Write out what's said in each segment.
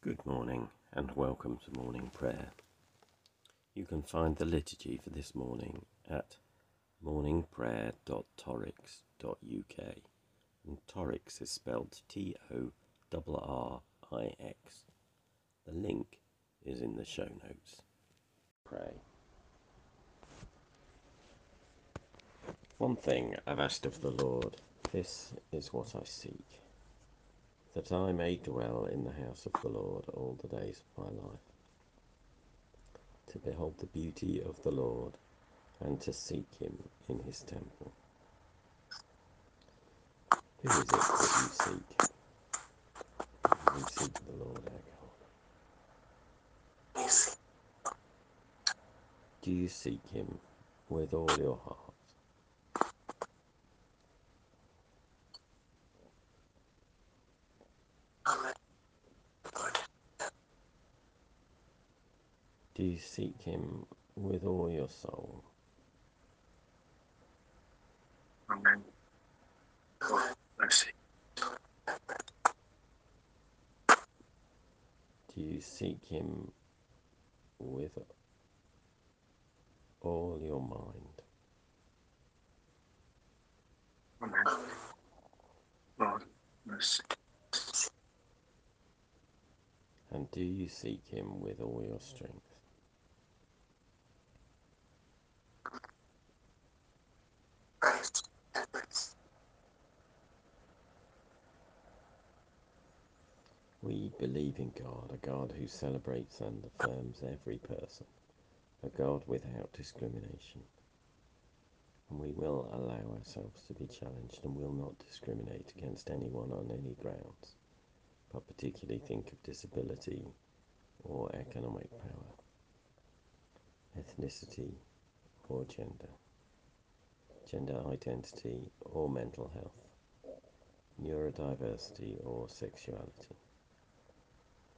Good morning and welcome to morning prayer. You can find the liturgy for this morning at morningprayer.torrix.uk and Torrix is spelled T O R R I X. The link is in the show notes. Pray. One thing I've asked of the Lord, this is what I seek that I may dwell in the house of the Lord all the days of my life, to behold the beauty of the Lord and to seek him in his temple. Who is it that you seek? We seek the Lord our God. Do you seek him with all your heart? Do you seek him with all your soul? Amen. Mercy. Do you seek him with all your mind? Amen. Lord, mercy. And do you seek him with all your strength? We believe in God, a God who celebrates and affirms every person, a God without discrimination. And we will allow ourselves to be challenged and will not discriminate against anyone on any grounds, but particularly think of disability or economic power, ethnicity or gender, gender identity or mental health, neurodiversity or sexuality.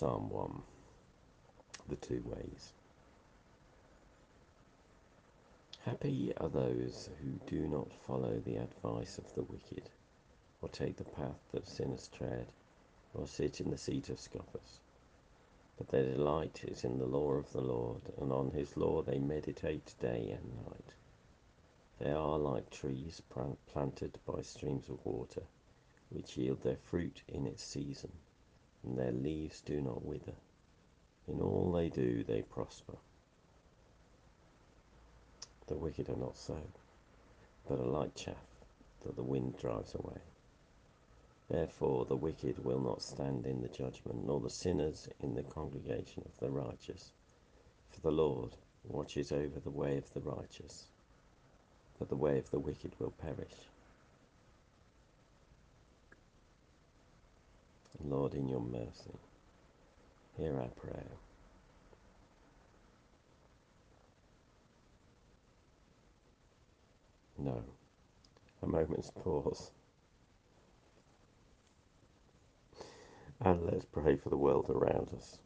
Psalm 1 The Two Ways. Happy are those who do not follow the advice of the wicked, or take the path that sinners tread, or sit in the seat of scoffers. But their delight is in the law of the Lord, and on his law they meditate day and night. They are like trees planted by streams of water, which yield their fruit in its season and their leaves do not wither. In all they do, they prosper. The wicked are not so, but are like chaff that the wind drives away. Therefore, the wicked will not stand in the judgment, nor the sinners in the congregation of the righteous. For the Lord watches over the way of the righteous, but the way of the wicked will perish. Lord, in your mercy, hear our prayer. No, a moment's pause. And let's pray for the world around us.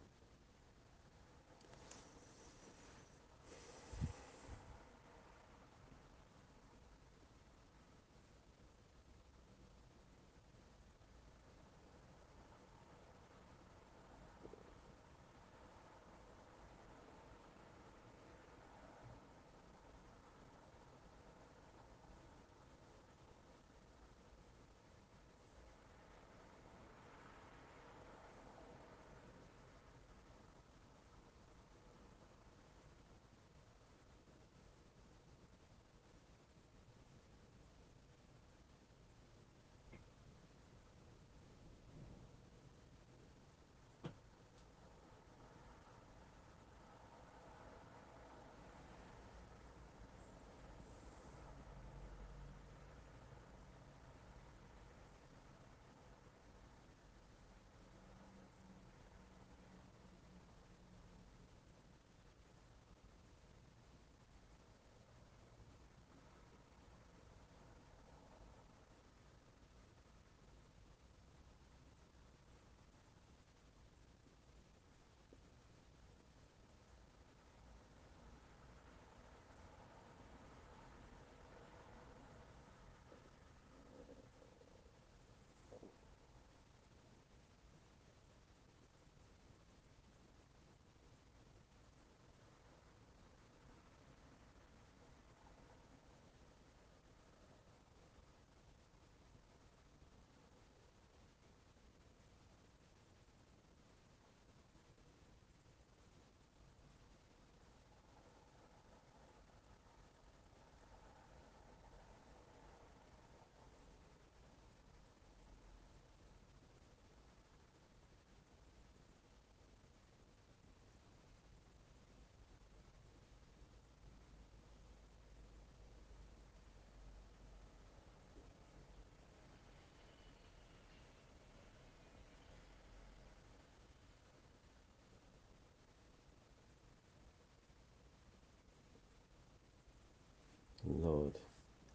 Lord,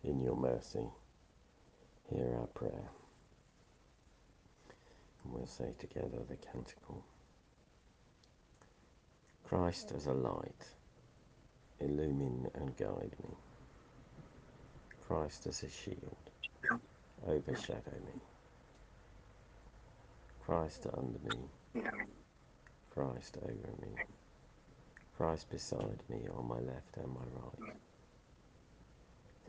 in your mercy, hear our prayer. And we'll say together the canticle. Christ as a light, illumine and guide me. Christ as a shield, overshadow me. Christ under me, Christ over me, Christ beside me on my left and my right.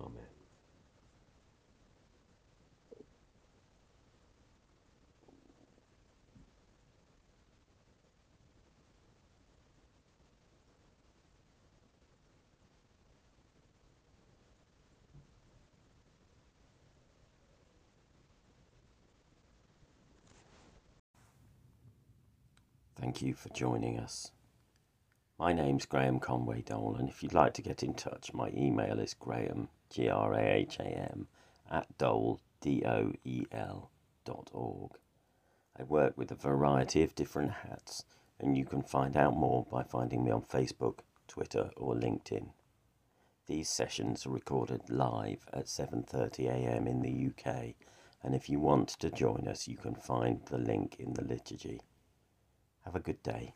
Amen. Thank you for joining us. My name's Graham Conway Doel, and if you'd like to get in touch, my email is graham, G R A H A M, at doel, D O E L, dot org. I work with a variety of different hats, and you can find out more by finding me on Facebook, Twitter, or LinkedIn. These sessions are recorded live at 7:30 a.m. in the UK, and if you want to join us, you can find the link in the liturgy. Have a good day.